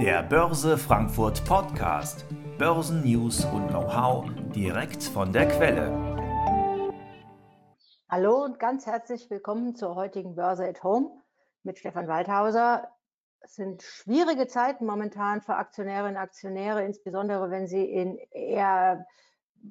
Der Börse Frankfurt Podcast. Börsennews und Know-how direkt von der Quelle. Hallo und ganz herzlich willkommen zur heutigen Börse at Home mit Stefan Waldhauser. Es sind schwierige Zeiten momentan für Aktionärinnen und Aktionäre, insbesondere wenn sie in eher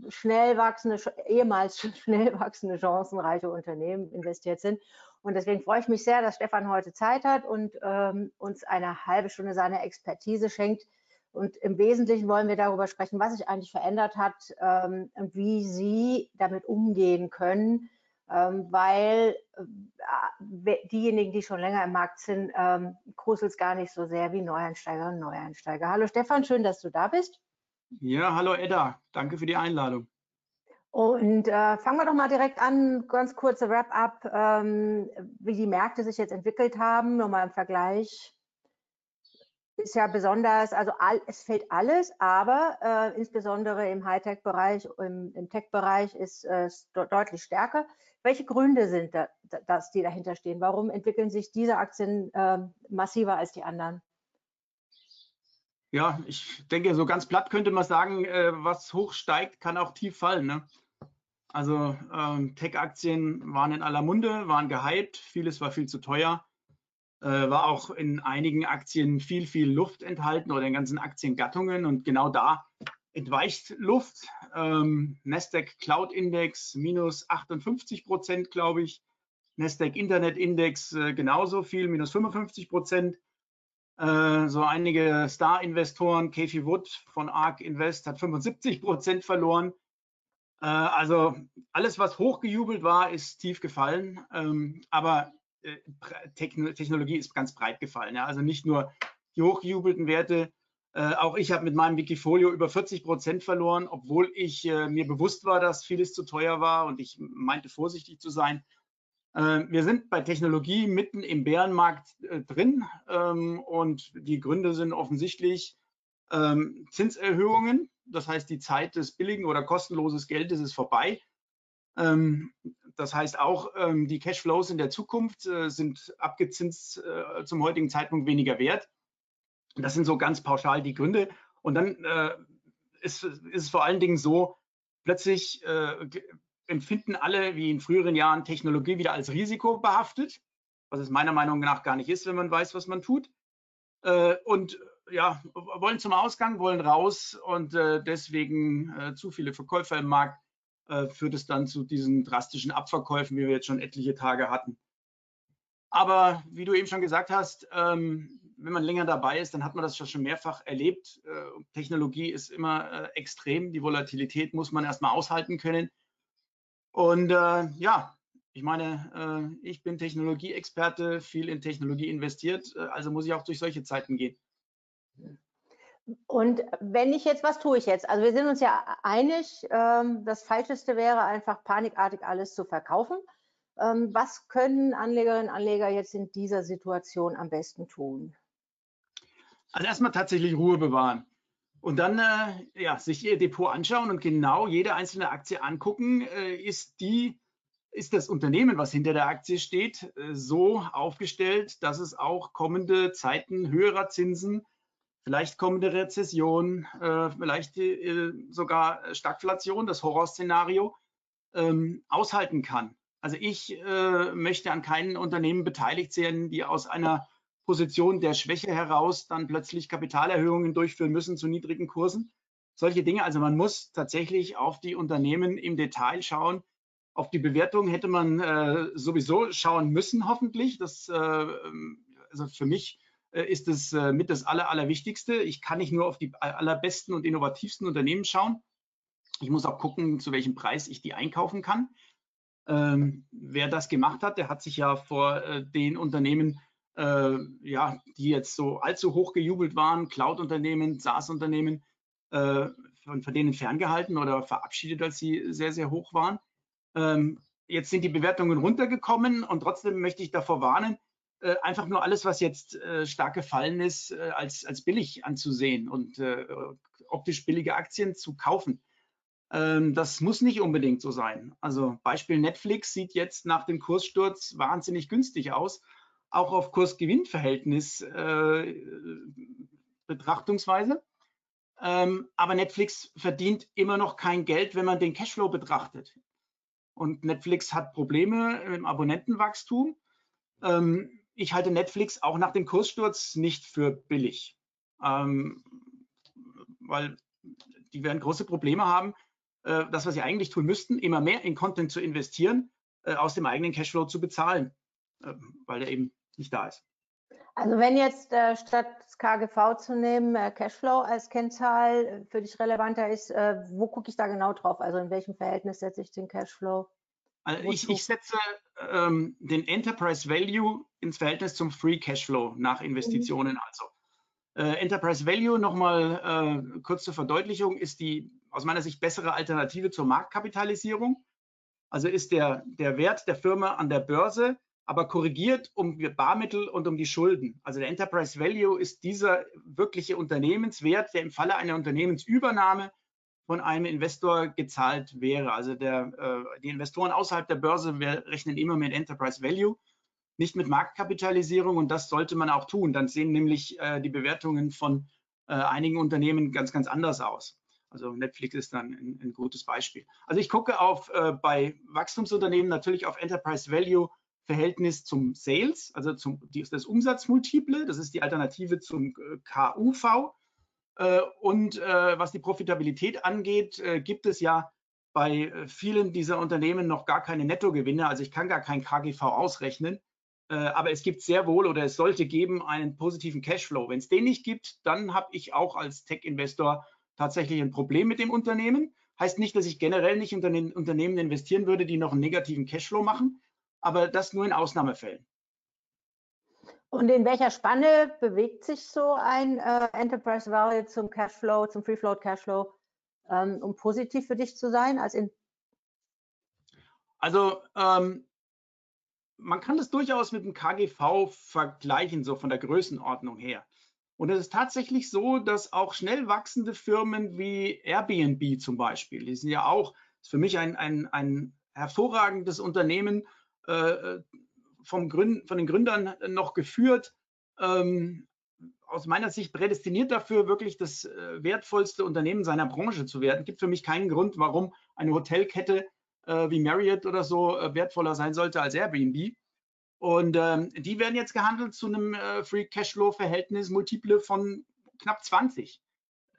schnell wachsende, ehemals schnell wachsende, chancenreiche Unternehmen investiert sind. Und deswegen freue ich mich sehr, dass Stefan heute Zeit hat und ähm, uns eine halbe Stunde seiner Expertise schenkt. Und im Wesentlichen wollen wir darüber sprechen, was sich eigentlich verändert hat ähm, und wie Sie damit umgehen können, ähm, weil äh, diejenigen, die schon länger im Markt sind, ähm, gruselt es gar nicht so sehr wie Neueinsteiger und Neueinsteiger. Hallo Stefan, schön, dass du da bist. Ja, hallo Edda, danke für die Einladung. Und äh, fangen wir doch mal direkt an, ganz kurze Wrap-up, ähm, wie die Märkte sich jetzt entwickelt haben, nochmal im Vergleich. Ist ja besonders, also all, es fällt alles, aber äh, insbesondere im Hightech-Bereich, im, im Tech-Bereich ist es äh, deutlich stärker. Welche Gründe sind da, das, die dahinter stehen? Warum entwickeln sich diese Aktien ähm, massiver als die anderen? Ja, ich denke, so ganz platt könnte man sagen, äh, was hoch steigt, kann auch tief fallen. Ne? Also ähm, Tech-Aktien waren in aller Munde, waren gehypt, vieles war viel zu teuer. Äh, war auch in einigen Aktien viel, viel Luft enthalten oder in ganzen Aktiengattungen und genau da entweicht Luft. Ähm, Nasdaq Cloud Index minus 58 Prozent, glaube ich. Nasdaq Internet Index äh, genauso viel, minus 55 Prozent. Äh, so einige Star-Investoren, Kathy Wood von ARK Invest hat 75 Prozent verloren. Äh, also alles, was hochgejubelt war, ist tief gefallen. Ähm, aber äh, Technologie ist ganz breit gefallen. Also nicht nur die hochgejubelten Werte. auch ich habe mit meinem Wikifolio über 40 Prozent verloren, obwohl ich mir bewusst war, dass vieles zu teuer war und ich meinte vorsichtig zu sein. Äh, wir sind bei Technologie mitten im Bärenmarkt äh, drin ähm, und die Gründe sind offensichtlich ähm, Zinserhöhungen. Das heißt, die Zeit des billigen oder kostenloses Geldes ist vorbei. Ähm, das heißt auch, die Cashflows in der Zukunft äh, sind abgezinst zum heutigen Zeitpunkt weniger wert. Das sind so ganz pauschal die Gründe. Und dann ist, ist es vor allen Dingen so, plötzlich empfinden alle wie in früheren Jahren Technologie wieder als Risiko behaftet, was es meiner Meinung nach gar nicht ist, wenn man weiß, was man tut. Äh, und ja, wollen zum Ausgang, wollen raus und äh, deswegen äh, zu viele Verkäufer im Markt führt es dann zu diesen drastischen Abverkäufen, wie wir jetzt schon etliche Tage hatten. Aber wie du eben schon gesagt hast, ähm, wenn man länger dabei ist, dann hat man das schon mehrfach erlebt. Technologie ist immer extrem. Die Volatilität muss man erstmal aushalten können. Und äh, ja, ich meine, äh, ich bin Technologieexperte, viel in Technologie investiert, äh, also muss ich auch durch solche Zeiten gehen. Und wenn ich jetzt, was tue ich jetzt? Also wir sind uns ja einig, ähm, das Falscheste wäre einfach panikartig alles zu verkaufen. Ähm, was können Anlegerinnen und Anleger jetzt in dieser Situation am besten tun? Also erstmal tatsächlich Ruhe bewahren. Und dann äh, ja, sich Ihr Depot anschauen und genau jede einzelne Aktie angucken. Äh, ist die, ist das Unternehmen, was hinter der Aktie steht, äh, so aufgestellt, dass es auch kommende Zeiten höherer Zinsen, vielleicht kommende Rezession, äh, vielleicht äh, sogar Stagflation, das Horrorszenario, ähm, aushalten kann. Also ich äh, möchte an keinen Unternehmen beteiligt sein, die aus einer Position der Schwäche heraus dann plötzlich Kapitalerhöhungen durchführen müssen zu niedrigen Kursen. Solche Dinge. Also man muss tatsächlich auf die Unternehmen im Detail schauen. Auf die Bewertung hätte man äh, sowieso schauen müssen, hoffentlich. Das, äh, also für mich ist es äh, mit das Aller, Allerwichtigste. Ich kann nicht nur auf die allerbesten und innovativsten Unternehmen schauen. Ich muss auch gucken, zu welchem Preis ich die einkaufen kann. Ähm, wer das gemacht hat, der hat sich ja vor äh, den Unternehmen äh, ja, die jetzt so allzu hoch gejubelt waren, Cloud-Unternehmen, SaaS-Unternehmen, äh, von, von, denen ferngehalten oder verabschiedet, als sie sehr, sehr hoch waren. Ähm, jetzt sind die Bewertungen runtergekommen und trotzdem möchte ich davor warnen, äh, einfach nur alles, was jetzt äh, stark gefallen ist, äh, als, als billig anzusehen und äh, optisch billige Aktien zu kaufen. Ähm, das muss nicht unbedingt so sein. Also Beispiel Netflix sieht jetzt nach dem Kurssturz wahnsinnig günstig aus auch auf Kurs-Gewinn-Verhältnis äh, Betrachtungsweise. Ähm, aber Netflix verdient immer noch kein Geld, wenn man den Cashflow betrachtet. Und Netflix hat Probleme im Abonnentenwachstum. Ähm, ich halte Netflix auch nach dem Kurssturz nicht für billig, ähm, weil die werden große Probleme haben, äh, das, was sie eigentlich tun müssten, immer mehr in Content zu investieren, äh, aus dem eigenen Cashflow zu bezahlen, äh, weil der eben nicht da ist. Also wenn jetzt äh, statt KGV zu nehmen, äh, Cashflow als Kennzahl äh, für dich relevanter ist, wo gucke ich da genau drauf? Also in welchem Verhältnis setze ich den Cashflow? Also ich, ich, setze ähm, den Enterprise Value ins Verhältnis zum Free Cashflow nach Investitionen. Mhm. Also äh, Enterprise Value, nochmal äh, kurz zur Verdeutlichung, ist die aus meiner Sicht bessere Alternative zur Marktkapitalisierung. Also ist der, der Wert der Firma an der Börse aber korrigiert um Barmittel und um die Schulden. Also der Enterprise Value ist dieser wirkliche Unternehmenswert, der im Falle einer Unternehmensübernahme von einem Investor gezahlt wäre. Also der, äh, die Investoren außerhalb der Börse rechnen immer mit Enterprise Value, nicht mit Marktkapitalisierung und das sollte man auch tun. Dann sehen nämlich äh, die Bewertungen von äh, einigen Unternehmen ganz, ganz anders aus. Also Netflix ist dann ein, ein gutes Beispiel. Also ich gucke auf äh, bei Wachstumsunternehmen natürlich auf Enterprise Value Verhältnis zum Sales, also zum, das Umsatzmultiple, das ist die Alternative zum äh, KUV. Äh, und äh, was die Profitabilität angeht, gibt es ja bei vielen dieser Unternehmen noch gar keine Nettogewinne. Also ich kann gar kein KGV ausrechnen. Aber es gibt sehr wohl oder es sollte geben einen positiven Cashflow. Wenn es den nicht gibt, dann habe ich auch als Tech-Investor tatsächlich ein Problem mit dem Unternehmen. Heißt nicht, dass ich generell nicht in Unternehmen investieren würde, die noch einen negativen Cashflow machen aber das nur in Ausnahmefällen. Und in welcher Spanne bewegt sich so ein äh, Enterprise Value zum Cashflow, zum Free Float Cashflow, ähm, um positiv für dich zu sein? Als in also ähm, man kann das durchaus mit dem KGV vergleichen, so von der Größenordnung her. Und es ist tatsächlich so, dass auch schnell wachsende Firmen wie Airbnb zum Beispiel, die sind ja auch, ist für mich ein, ein, ein hervorragendes Unternehmen, äh, vom Gründ, von den Gründern noch geführt. Ähm, aus meiner Sicht prädestiniert dafür, wirklich das äh, wertvollste Unternehmen seiner Branche zu werden. Es gibt für mich keinen Grund, warum eine Hotelkette äh, wie Marriott oder so äh, wertvoller sein sollte als Airbnb. Und ähm, die werden jetzt gehandelt zu einem äh, Free Cashflow Verhältnis Multiple von knapp 20.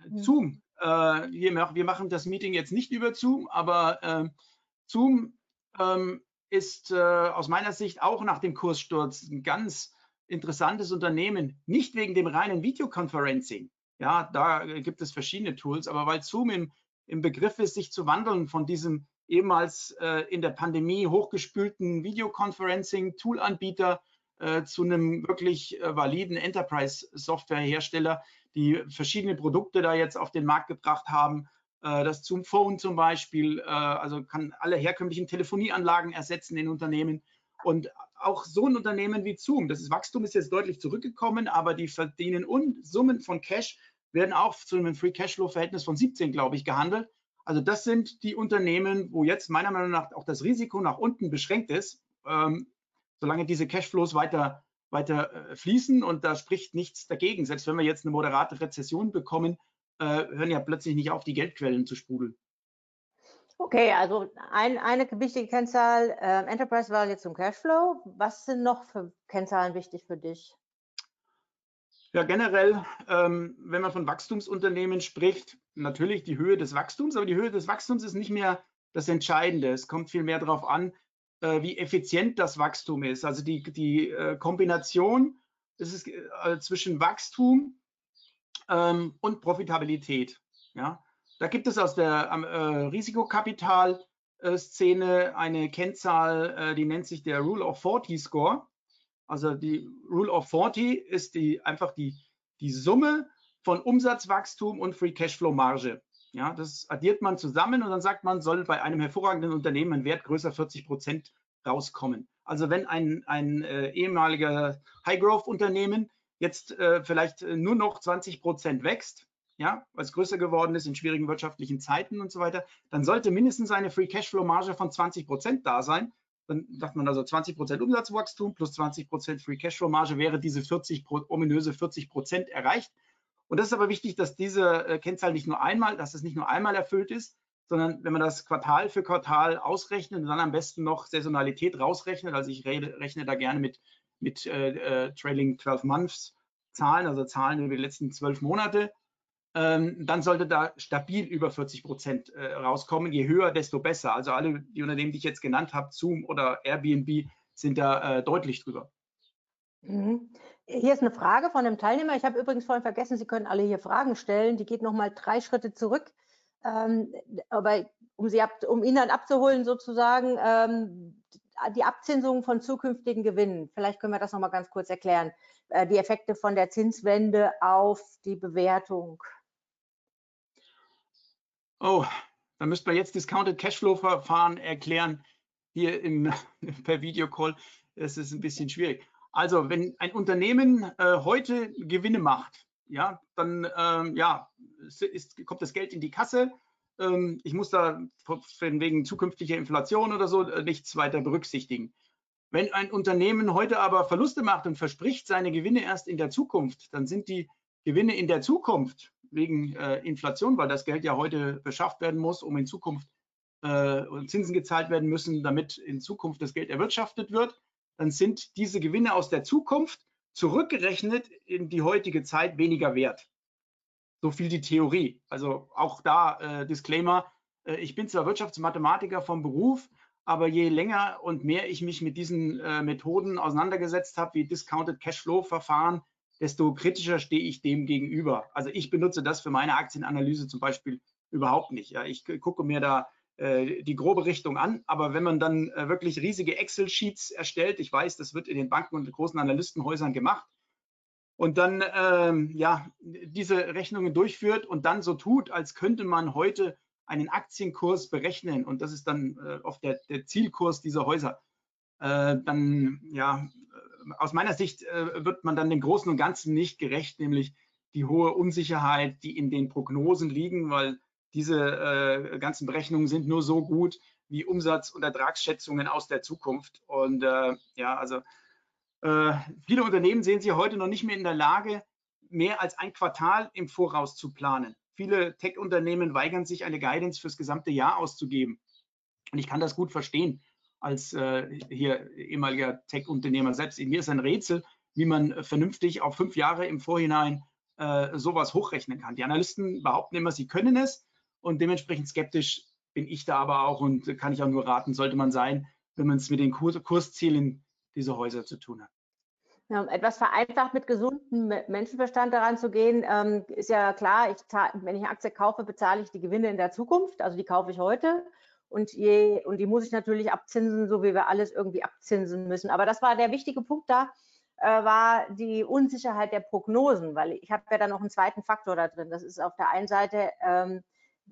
Mhm. Zoom, äh, wir, wir, machen das Meeting jetzt nicht über Zoom, aber ähm, Zoom ähm, ist äh, aus meiner Sicht auch nach dem Kurssturz ein ganz interessantes Unternehmen, nicht wegen dem reinen Videoconferencing. Ja, da gibt es verschiedene Tools, aber weil Zoom im, im Begriff ist, sich zu wandeln von diesem ehemals äh, in der Pandemie hochgespülten Videoconferencing-Tool-Anbieter äh, zu einem wirklich äh, validen Enterprise-Software-Hersteller, die verschiedene Produkte da jetzt auf den Markt gebracht haben, äh, das Zoom Phone zum Beispiel, äh, also kann alle herkömmlichen Telefonieanlagen ersetzen in Unternehmen. Und auch so ein Unternehmen wie Zoom, das ist, Wachstum ist jetzt deutlich zurückgekommen, aber die verdienen und Summen von Cash werden auch zu einem Free Cashflow Verhältnis von 17, glaube ich, gehandelt. Also das sind die Unternehmen, wo jetzt meiner Meinung nach auch das Risiko nach unten beschränkt ist, ähm, solange diese Cashflows weiter, weiter äh, fließen und da spricht nichts dagegen. Selbst wenn wir jetzt eine moderate Rezession bekommen, äh, hören ja plötzlich nicht auf, die Geldquellen zu sprudeln. Okay, also ein, eine wichtige Kennzahl, äh, Enterprise Value zum Cashflow. Was sind noch für Kennzahlen wichtig für dich? Ja, generell, ähm, wenn man von Wachstumsunternehmen spricht, natürlich die Höhe des Wachstums, aber die Höhe des Wachstums ist nicht mehr das Entscheidende. Es kommt viel mehr darauf an, äh, wie effizient das Wachstum ist. Also die, die äh, Kombination ist, äh, zwischen Wachstum ähm, und Profitabilität. Ja? Da gibt es aus der äh, Risikokapital-Szene eine Kennzahl, äh, die nennt sich der Rule of 40 Score. Also die Rule of 40 ist die, einfach die, die Summe von Umsatzwachstum und Free Cashflow Marge. Ja, das addiert man zusammen und dann sagt man, soll bei einem hervorragenden Unternehmen ein Wert größer 40 Prozent rauskommen. Also wenn ein, ein äh, ehemaliger High-Growth-Unternehmen jetzt äh, vielleicht äh, nur noch 20 Prozent wächst, ja, weil es größer geworden ist in schwierigen wirtschaftlichen Zeiten und so weiter, dann sollte mindestens eine Free Cashflow Marge von 20 Prozent da sein. Dann sagt man also 20 Prozent Umsatzwachstum plus 20 Prozent Free Cashflow Marge wäre diese 40 ominöse 40 Prozent erreicht. Und das ist aber wichtig, dass diese äh, Kennzahl nicht nur einmal, dass es nicht nur einmal erfüllt ist, sondern wenn man das Quartal für Quartal ausrechnet und dann am besten noch Saisonalität rausrechnet, also ich rede, rechne da gerne mit, mit äh, äh, Trailing 12 Months Zahlen, also Zahlen über die letzten zwölf Monate, ähm, dann sollte da stabil über 40 Prozent äh, rauskommen. Je höher, desto besser. Also alle die Unternehmen, die ich jetzt genannt habe, Zoom oder Airbnb, sind da äh, deutlich drüber. Mhm. Hier ist eine Frage von einem Teilnehmer. Ich habe übrigens vorhin vergessen, Sie können alle hier Fragen stellen. Die geht nochmal drei Schritte zurück. Ähm, aber um, Sie ab, um ihn dann abzuholen, sozusagen, ähm, die Abzinsung von zukünftigen Gewinnen. Vielleicht können wir das nochmal ganz kurz erklären. Äh, die Effekte von der Zinswende auf die Bewertung. Oh, da müsste man jetzt Discounted Cashflow-Verfahren erklären, hier im, per Videocall. Das ist ein bisschen schwierig. Also, wenn ein Unternehmen äh, heute Gewinne macht, ja, dann ähm, ja, ist, kommt das Geld in die Kasse. Ähm, ich muss da wegen zukünftiger Inflation oder so äh, nichts weiter berücksichtigen. Wenn ein Unternehmen heute aber Verluste macht und verspricht seine Gewinne erst in der Zukunft, dann sind die Gewinne in der Zukunft wegen äh, Inflation, weil das Geld ja heute beschafft werden muss, um in Zukunft äh, Zinsen gezahlt werden müssen, damit in Zukunft das Geld erwirtschaftet wird, dann sind diese Gewinne aus der Zukunft zurückgerechnet in die heutige Zeit weniger wert. So viel die Theorie. Also auch da äh, Disclaimer, äh, ich bin zwar Wirtschaftsmathematiker vom Beruf, aber je länger und mehr ich mich mit diesen äh, Methoden auseinandergesetzt habe, wie Discounted Cashflow Verfahren, desto kritischer stehe ich dem gegenüber. Also ich benutze das für meine Aktienanalyse zum Beispiel überhaupt nicht. Ja. Ich gucke mir da die grobe Richtung an, aber wenn man dann äh, wirklich riesige Excel-Sheets erstellt, ich weiß, das wird in den Banken und großen Analystenhäusern gemacht, und dann ähm, ja, diese Rechnungen durchführt und dann so tut, als könnte man heute einen Aktienkurs berechnen und das ist dann äh, oft der, der, Zielkurs dieser Häuser, äh, dann ja, aus meiner Sicht äh, wird man dann dem Großen und Ganzen nicht gerecht, nämlich die hohe Unsicherheit, die in den Prognosen liegen, weil diese äh, ganzen Berechnungen sind nur so gut wie Umsatz- und Ertragsschätzungen aus der Zukunft. Und äh, ja, also äh, viele Unternehmen sehen sich heute noch nicht mehr in der Lage, mehr als ein Quartal im Voraus zu planen. Viele Tech-Unternehmen weigern sich, eine Guidance fürs gesamte Jahr auszugeben. Und ich kann das gut verstehen als äh, hier ehemaliger Tech-Unternehmer selbst. In mir ist ein Rätsel, wie man vernünftig auf fünf Jahre im Vorhinein äh, sowas hochrechnen kann. Die Analysten behaupten immer, sie können es und dementsprechend skeptisch bin ich da aber auch und kann ich auch nur raten, sollte man sein, wenn man es mit den Kurs Kurszielen dieser Häuser zu tun hat. Ja, etwas vereinfacht mit gesundem Menschenverstand daran zu gehen, ähm, ist ja klar, ich wenn ich eine Aktie kaufe, bezahle ich die Gewinne in der Zukunft, also die kaufe ich heute und, je, und die muss ich natürlich abzinsen, so wie wir alles irgendwie abzinsen müssen. Aber das war der wichtige Punkt da, äh, war die Unsicherheit der Prognosen, weil ich habe ja da noch einen zweiten Faktor da drin. Das ist auf der einen Seite ähm,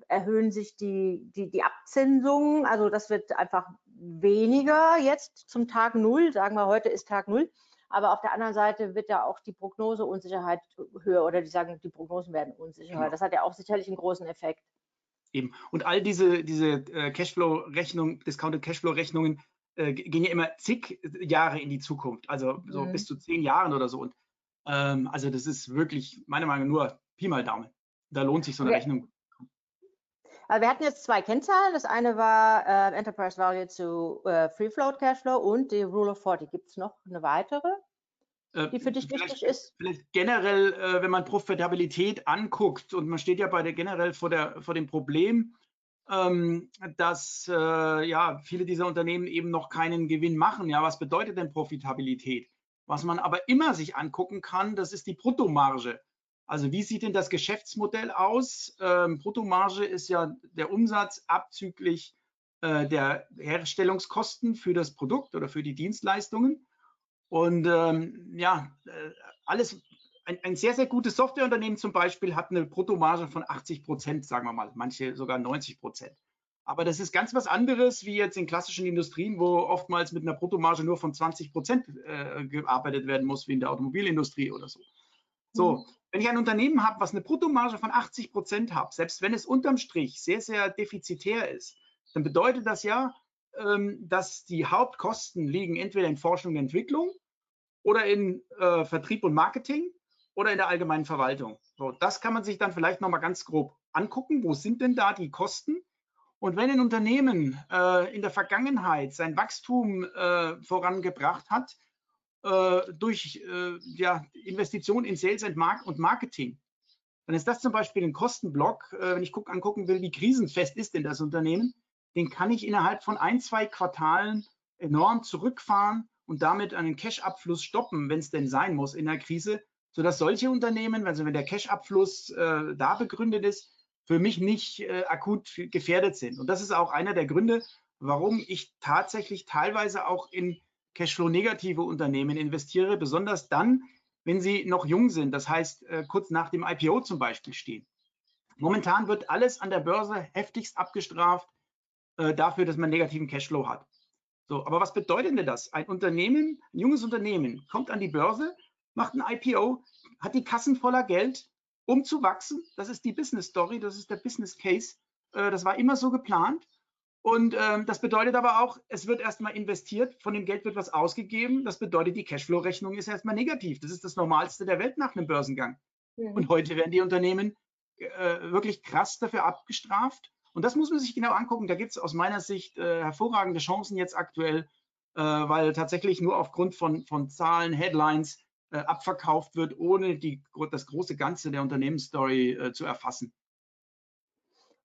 erhöhen sich die, die, die Abzinsungen, also das wird einfach weniger jetzt zum Tag Null, sagen wir heute ist Tag Null. Aber auf der anderen Seite wird ja auch die Prognoseunsicherheit höher oder die sagen, die Prognosen werden unsicherer. Genau. Das hat ja auch sicherlich einen großen Effekt. Eben. Und all diese, diese äh, Cashflow-Rechnungen, Discounted Cashflow-Rechnungen äh, gehen ja immer zig Jahre in die Zukunft, also so mhm. bis zu zehn Jahren oder so. Und ähm, also das ist wirklich meiner Meinung nach nur Pi mal Daumen. Da lohnt sich so eine ja. Rechnung. Wir hatten jetzt zwei Kennzahlen. Das eine war äh, Enterprise Value zu äh, Free Float Cashflow und die Rule of 40. Gibt es noch eine weitere? Äh, die für dich wichtig ist? Vielleicht generell, äh, wenn man Profitabilität anguckt und man steht ja bei der generell vor, der, vor dem Problem, ähm, dass äh, ja viele dieser Unternehmen eben noch keinen Gewinn machen. Ja, was bedeutet denn Profitabilität? Was man aber immer sich angucken kann, das ist die Bruttomarge. Also wie sieht denn das Geschäftsmodell aus? Ähm, Bruttomarge ist ja der Umsatz abzüglich äh, der Herstellungskosten für das Produkt oder für die Dienstleistungen. Und ähm, ja, äh, alles, ein, ein, sehr, sehr gutes Softwareunternehmen zum Beispiel hat eine Bruttomarge von 80 Prozent, sagen wir mal, manche sogar 90 Prozent. Aber das ist ganz was anderes wie jetzt in klassischen Industrien, wo oftmals mit einer Bruttomarge nur von 20 Prozent äh, gearbeitet werden muss, wie in der Automobilindustrie oder so. So, mhm. Wenn ich ein Unternehmen habe, was eine Bruttomarge von 80 Prozent hat, selbst wenn es unterm Strich sehr, sehr defizitär ist, dann bedeutet das ja, ähm, dass die Hauptkosten liegen entweder in Forschung und Entwicklung oder in äh, Vertrieb und Marketing oder in der allgemeinen Verwaltung. So, das kann man sich dann vielleicht nochmal ganz grob angucken. Wo sind denn da die Kosten? Und wenn ein Unternehmen äh, in der Vergangenheit sein Wachstum äh, vorangebracht hat, durch äh, ja, Investitionen in Sales and Mark und Marketing, dann ist das zum Beispiel ein Kostenblock, äh, wenn ich guck, angucken will, wie krisenfest ist denn das Unternehmen, den kann ich innerhalb von ein, zwei Quartalen enorm zurückfahren und damit einen Cash-Abfluss stoppen, wenn es denn sein muss in der Krise, sodass solche Unternehmen, also wenn der Cash-Abfluss äh, da begründet ist, für mich nicht äh, akut gefährdet sind. Und das ist auch einer der Gründe, warum ich tatsächlich teilweise auch in Cashflow-negative Unternehmen investiere, besonders dann, wenn sie noch jung sind, das heißt äh, kurz nach dem IPO zum Beispiel stehen. Momentan wird alles an der Börse heftigst abgestraft äh, dafür, dass man negativen Cashflow hat. So, aber was bedeutet denn das? Ein Unternehmen, ein junges Unternehmen kommt an die Börse, macht ein IPO, hat die Kassen voller Geld, um zu wachsen. Das ist die Business Story, das ist der Business Case. Äh, das war immer so geplant. Und ähm, das bedeutet aber auch, es wird erstmal investiert, von dem Geld wird was ausgegeben. Das bedeutet, die Cashflow-Rechnung ist erstmal negativ. Das ist das Normalste der Welt nach einem Börsengang. Mhm. Und heute werden die Unternehmen äh, wirklich krass dafür abgestraft. Und das muss man sich genau angucken. Da gibt es aus meiner Sicht äh, hervorragende Chancen jetzt aktuell, äh, weil tatsächlich nur aufgrund von, von Zahlen, Headlines äh, abverkauft wird, ohne die, das große Ganze der Unternehmensstory äh, zu erfassen.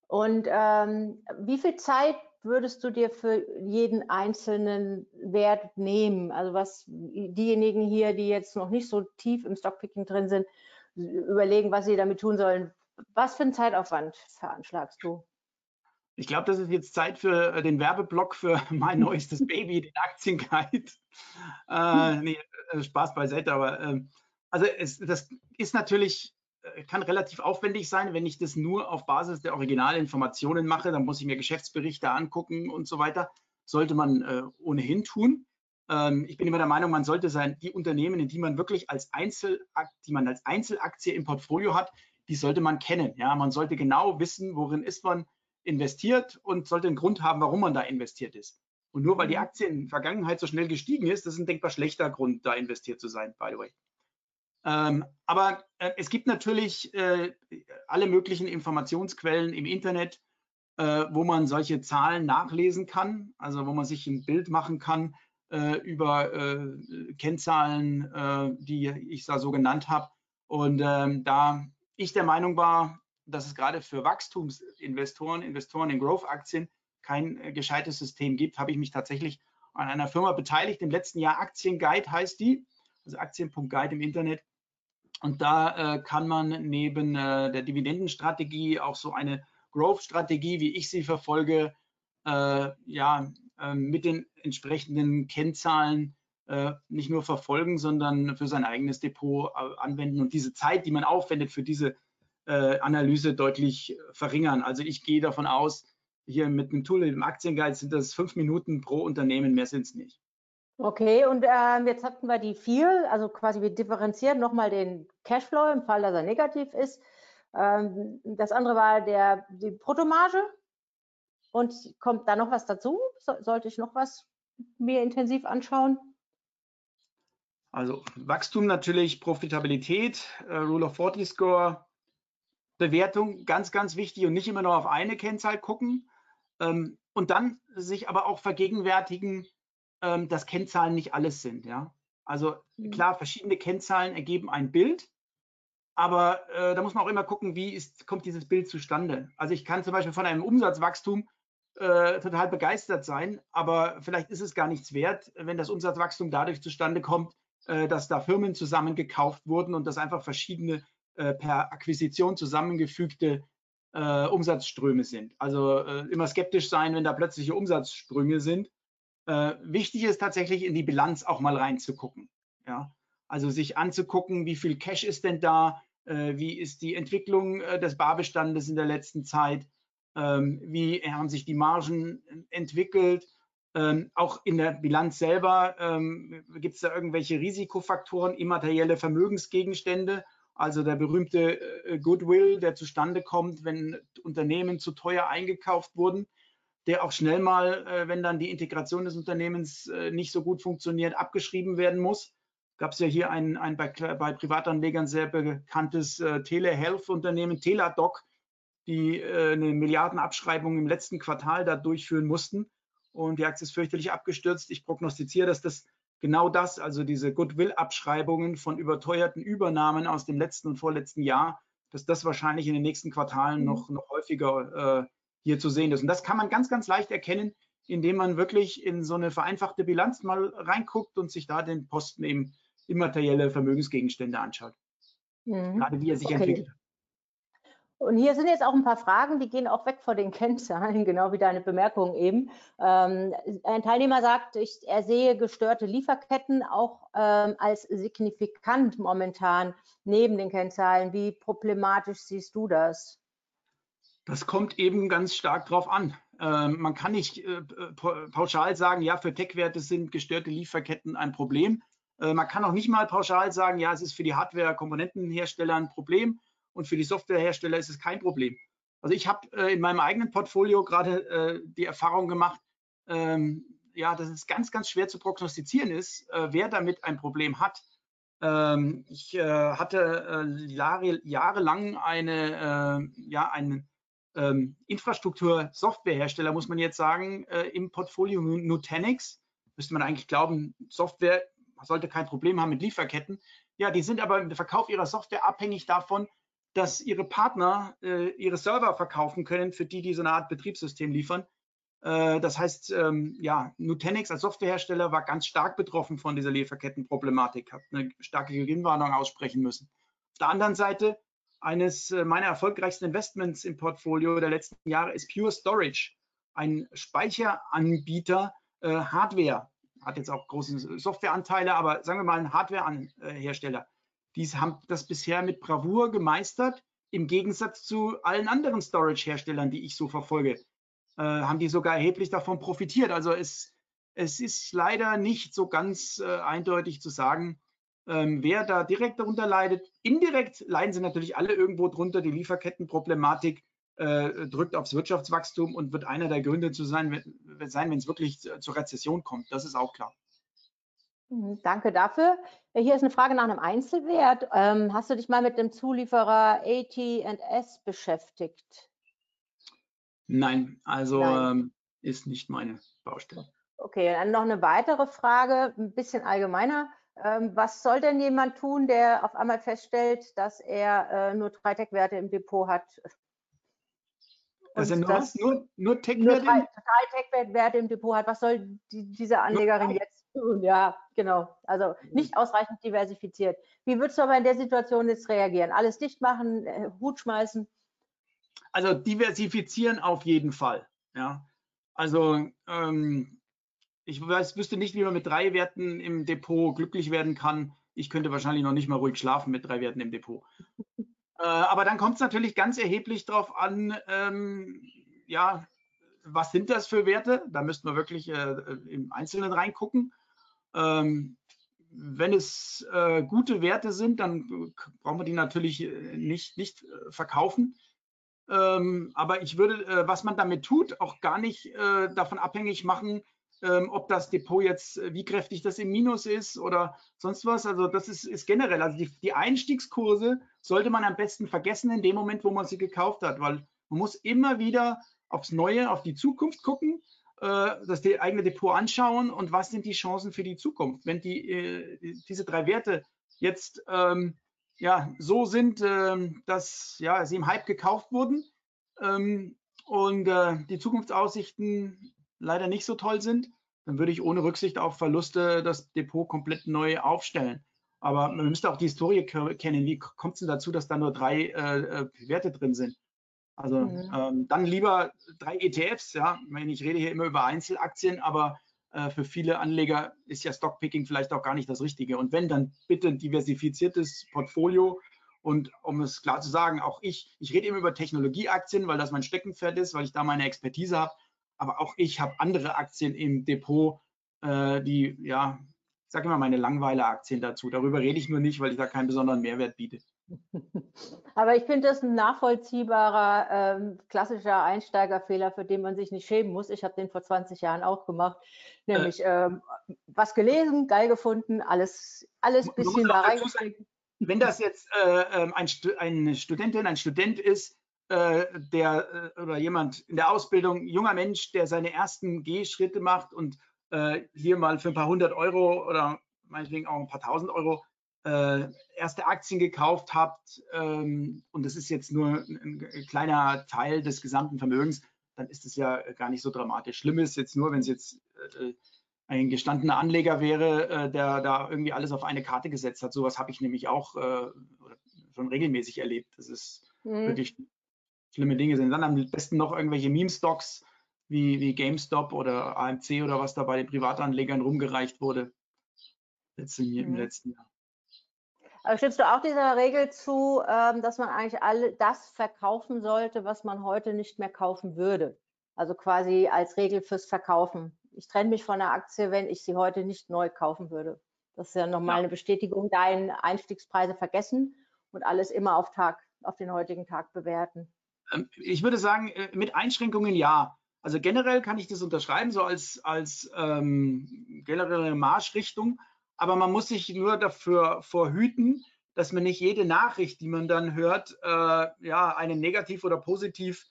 Und ähm, wie viel Zeit würdest du dir für jeden einzelnen Wert nehmen? Also was diejenigen hier, die jetzt noch nicht so tief im Stockpicking drin sind, überlegen, was sie damit tun sollen. Was für einen Zeitaufwand veranschlagst du? Ich glaube, das ist jetzt Zeit für äh, den Werbeblock für mein neuestes Baby, den Aktienguide. Äh, nee, äh, Spaß beiseite, aber äh, also es, das ist natürlich, kann relativ aufwendig sein, wenn ich das nur auf Basis der Originalinformationen mache, dann muss ich mir Geschäftsberichte angucken und so weiter. Sollte man äh, ohnehin tun. Ähm, ich bin immer der Meinung, man sollte sein, die Unternehmen, in die man wirklich als Einzelakt, die man als Einzelaktie im Portfolio hat, die sollte man kennen. Ja, man sollte genau wissen, worin ist man investiert und sollte einen Grund haben, warum man da investiert ist. Und nur weil die mhm. Aktie in der Vergangenheit so schnell gestiegen ist, das ist ein denkbar schlechter Grund, da investiert zu sein, by the way. Ähm, aber äh, es gibt natürlich äh, alle möglichen Informationsquellen im Internet, äh, wo man solche Zahlen nachlesen kann, also wo man sich ein Bild machen kann äh, über äh, Kennzahlen, äh, die ich da so genannt habe. Und ähm, da ich der Meinung war, dass es gerade für Wachstumsinvestoren, Investoren in Growth-Aktien kein gescheites System gibt, habe ich mich tatsächlich an einer Firma beteiligt. Im letzten Jahr Aktienguide heißt die, also Aktien.guide im Internet. Und da äh, kann man neben äh, der Dividendenstrategie auch so eine Growth-Strategie, wie ich sie verfolge, äh, ja, ähm, mit den entsprechenden Kennzahlen äh, nicht nur verfolgen, sondern für sein eigenes Depot äh, anwenden und diese Zeit, die man aufwendet für diese äh, Analyse deutlich verringern. Also ich gehe davon aus, hier mit einem Tool, dem Aktienguide, sind das fünf Minuten pro Unternehmen, mehr sind es nicht. Okay, und ähm, jetzt hatten wir die vier, also quasi wir differenzieren nochmal den Cashflow im Fall, dass er negativ ist. Ähm, das andere war der, die Bruttomarge. Und kommt da noch was dazu? So, sollte ich noch was mehr intensiv anschauen? Also Wachstum natürlich, Profitabilität, äh, Rule of 40 Score, Bewertung ganz, ganz wichtig und nicht immer nur auf eine Kennzahl gucken. Ähm, und dann sich aber auch vergegenwärtigen, ähm, dass Kennzahlen nicht alles sind. Ja? Also mhm. klar, verschiedene Kennzahlen ergeben ein Bild, aber äh, da muss man auch immer gucken, wie ist, kommt dieses Bild zustande. Also ich kann zum Beispiel von einem Umsatzwachstum äh, total begeistert sein, aber vielleicht ist es gar nichts wert, wenn das Umsatzwachstum dadurch zustande kommt, äh, dass da Firmen zusammengekauft wurden und dass einfach verschiedene äh, per Akquisition zusammengefügte äh, Umsatzströme sind. Also äh, immer skeptisch sein, wenn da plötzliche Umsatzsprünge sind. Äh, wichtig ist tatsächlich in die Bilanz auch mal reinzugucken. Ja? Also sich anzugucken, wie viel Cash ist denn da, äh, wie ist die Entwicklung äh, des Barbestandes in der letzten Zeit, ähm, wie haben sich die Margen entwickelt. Ähm, auch in der Bilanz selber ähm, gibt es da irgendwelche Risikofaktoren, immaterielle Vermögensgegenstände also der berühmte äh, Goodwill, der zustande kommt, wenn Unternehmen zu teuer eingekauft wurden, der auch schnell mal, äh, wenn dann die Integration des Unternehmens äh, nicht so gut funktioniert, abgeschrieben werden muss. gab es ja hier ein, ein bei, bei, Privatanlegern sehr bekanntes äh, Telehealth-Unternehmen, Teladoc, die äh, eine Milliardenabschreibung im letzten Quartal da durchführen mussten. Und die Aktie ist fürchterlich abgestürzt. Ich prognostiziere, dass das genau das, also diese Goodwill-Abschreibungen von überteuerten Übernahmen aus dem letzten und vorletzten Jahr, dass das wahrscheinlich in den nächsten Quartalen mhm. noch, noch häufiger äh, hier zu sehen ist. Und das kann man ganz, ganz leicht erkennen, indem man wirklich in so eine vereinfachte Bilanz mal reinguckt und sich da den Posten eben immaterielle Vermögensgegenstände anschaut. Mhm. Gerade wie er sich okay. entwickelt hat. Und hier sind jetzt auch ein paar Fragen, die gehen auch weg von den Kennzahlen, genau wie deine Bemerkung eben. Ähm, ein Teilnehmer sagt, ich, er sehe gestörte Lieferketten auch ähm, als signifikant momentan neben den Kennzahlen. Wie problematisch siehst du das? Das kommt eben ganz stark drauf an. Ähm, man kann nicht äh, pauschal sagen, ja, für Tech-Werte sind gestörte Lieferketten ein Problem. Äh, man kann auch nicht mal pauschal sagen, ja, es ist für die Hardware-Komponentenhersteller ein Problem und für die Softwarehersteller ist es kein Problem. Also ich habe äh, in meinem eigenen Portfolio gerade äh, die Erfahrung gemacht, ähm, ja, dass es ganz, ganz schwer zu prognostizieren ist, äh, wer damit ein Problem hat. Ähm, ich äh, hatte äh, Jahre, jahrelang eine, äh, ja, einen ähm, Infrastruktur-Softwarehersteller, muss man jetzt sagen, im Portfolio Nutanix. Müsste man eigentlich glauben, Software sollte kein Problem haben mit Lieferketten. Ja, die sind aber im Verkauf ihrer Software abhängig davon, dass ihre Partner äh, ihre Server verkaufen können, für die die so eine Art Betriebssystem liefern. Äh, das heißt, ähm, ja, Nutanix als Softwarehersteller war ganz stark betroffen von dieser Lieferkettenproblematik, hat eine starke Gewinnwarnung aussprechen müssen. Auf der anderen Seite, eines äh, meiner erfolgreichsten Investments im Portfolio der letzten Jahre ist Pure Storage, ein Speicheranbieter, äh, Hardware, hat jetzt auch große Softwareanteile, aber sagen wir mal ein Hardwarehersteller die haben das bisher mit Bravour gemeistert, im Gegensatz zu allen anderen Storage-Herstellern, die ich so verfolge. Äh, haben die sogar erheblich davon profitiert. Also es, es ist leider nicht so ganz äh, eindeutig zu sagen, ähm, wer da direkt darunter leidet. Indirekt leiden sie natürlich alle irgendwo drunter. Die Lieferkettenproblematik äh, drückt aufs Wirtschaftswachstum und wird einer der Gründe zu sein, sein wenn es wirklich zur Rezession kommt. Das ist auch klar. Mhm, danke dafür. Hier ist eine Frage nach einem Einzelwert. Ähm, hast du dich mal mit dem Zulieferer AT&S beschäftigt? Nein, also Nein. Ähm, ist nicht meine Baustelle. Okay, dann noch eine weitere Frage, ein bisschen allgemeiner. Ähm, was soll denn jemand tun, der auf einmal feststellt, dass er äh, nur drei Tech-Werte im Depot hat? Also nur, nur, nur Tech-Werte? Drei, drei Tech-Werte im Depot hat. Was soll die, diese Anlegerin jetzt ja, genau. Also nicht ausreichend diversifiziert. Wie würdest du aber in der Situation jetzt reagieren? Alles dicht machen, äh, Hut schmeißen? Also diversifizieren auf jeden Fall. Ja. Also ähm, ich weiß, wüsste nicht, wie man mit drei Werten im Depot glücklich werden kann. Ich könnte wahrscheinlich noch nicht mal ruhig schlafen mit drei Werten im Depot. äh, aber dann kommt es natürlich ganz erheblich darauf an, ähm, ja, was sind das für Werte? Da müssten wir wirklich äh, im Einzelnen reingucken. Ähm, wenn es äh, gute Werte sind, dann brauchen wir die natürlich äh, nicht, nicht äh, verkaufen. Ähm, aber ich würde, äh, was man damit tut, auch gar nicht davon abhängig machen, ähm, ob das Depot jetzt, äh, wie kräftig das im Minus ist oder sonst was. Also das ist, ist generell, also die, die Einstiegskurse sollte man am besten vergessen in dem Moment, wo man sie gekauft hat, weil man muss immer wieder aufs Neue, auf die Zukunft gucken äh, das eigene Depot anschauen und was sind die Chancen für die Zukunft. Wenn die, äh, diese drei Werte jetzt ähm, ja, so sind, ähm, dass ja, sie im Hype gekauft wurden ähm, und äh, die Zukunftsaussichten leider nicht so toll sind, dann würde ich ohne Rücksicht auf Verluste das Depot komplett neu aufstellen. Aber man müsste auch die Historie kennen. Wie kommt es denn dazu, dass da nur drei äh, äh Werte drin sind? Also mhm. ähm, dann lieber drei ETFs, ja. Ich, meine, ich rede hier immer über Einzelaktien, aber äh, für viele Anleger ist ja Stockpicking vielleicht auch gar nicht das Richtige. Und wenn, dann bitte ein diversifiziertes Portfolio. Und um es klar zu sagen, auch ich, ich rede immer über Technologieaktien, weil das mein Steckenpferd ist, weil ich da meine Expertise habe. Aber auch ich habe andere Aktien im Depot, äh, die, ja, ich sage immer meine Langweiler-Aktien dazu. Darüber rede ich nur nicht, weil ich da keinen besonderen Mehrwert biete. Aber ich finde das ein nachvollziehbarer, ähm, klassischer Einsteigerfehler, für den man sich nicht schämen muss. Ich habe den vor 20 Jahren auch gemacht, nämlich äh. ähm, was gelesen, geil gefunden, alles, alles bisschen da reingesteckt. Wenn das jetzt äh, ähm, ein, eine Studentin, ein Student ist, äh, der äh, oder jemand in der Ausbildung, junger Mensch, der seine ersten Gehschritte macht und äh, hier mal für ein paar hundert Euro oder meinetwegen auch ein paar tausend Euro erste Aktien gekauft habt ähm, und das ist jetzt nur ein, ein, kleiner Teil des gesamten Vermögens, dann ist es ja gar nicht so dramatisch. Schlimm ist jetzt nur, wenn es jetzt äh, ein gestandener Anleger wäre, äh, der da irgendwie alles auf eine Karte gesetzt hat. Sowas habe ich nämlich auch äh, schon regelmäßig erlebt. Das ist mhm. wirklich schlimme Dinge sind. Dann am besten noch irgendwelche Meme-Stocks wie, wie GameStop oder AMC oder was da bei den Privatanlegern rumgereicht wurde. Letzten, mhm. Im letzten Jahr. Aber stimmst du auch dieser Regel zu, ähm, dass man eigentlich alle das verkaufen sollte, was man heute nicht mehr kaufen würde? Also quasi als Regel fürs Verkaufen. Ich trenne mich von der Aktie, wenn ich sie heute nicht neu kaufen würde. Das ist ja nochmal ja. eine Bestätigung, deine Einstiegspreise vergessen und alles immer auf Tag, auf den heutigen Tag bewerten. Ähm, ich würde sagen, äh, mit Einschränkungen ja. Also generell kann ich das unterschreiben, so als, als ähm, generelle Marschrichtung. Aber man muss sich nur dafür vorhüten, dass man nicht jede Nachricht, die man dann hört, äh, ja, einen negativ oder positiv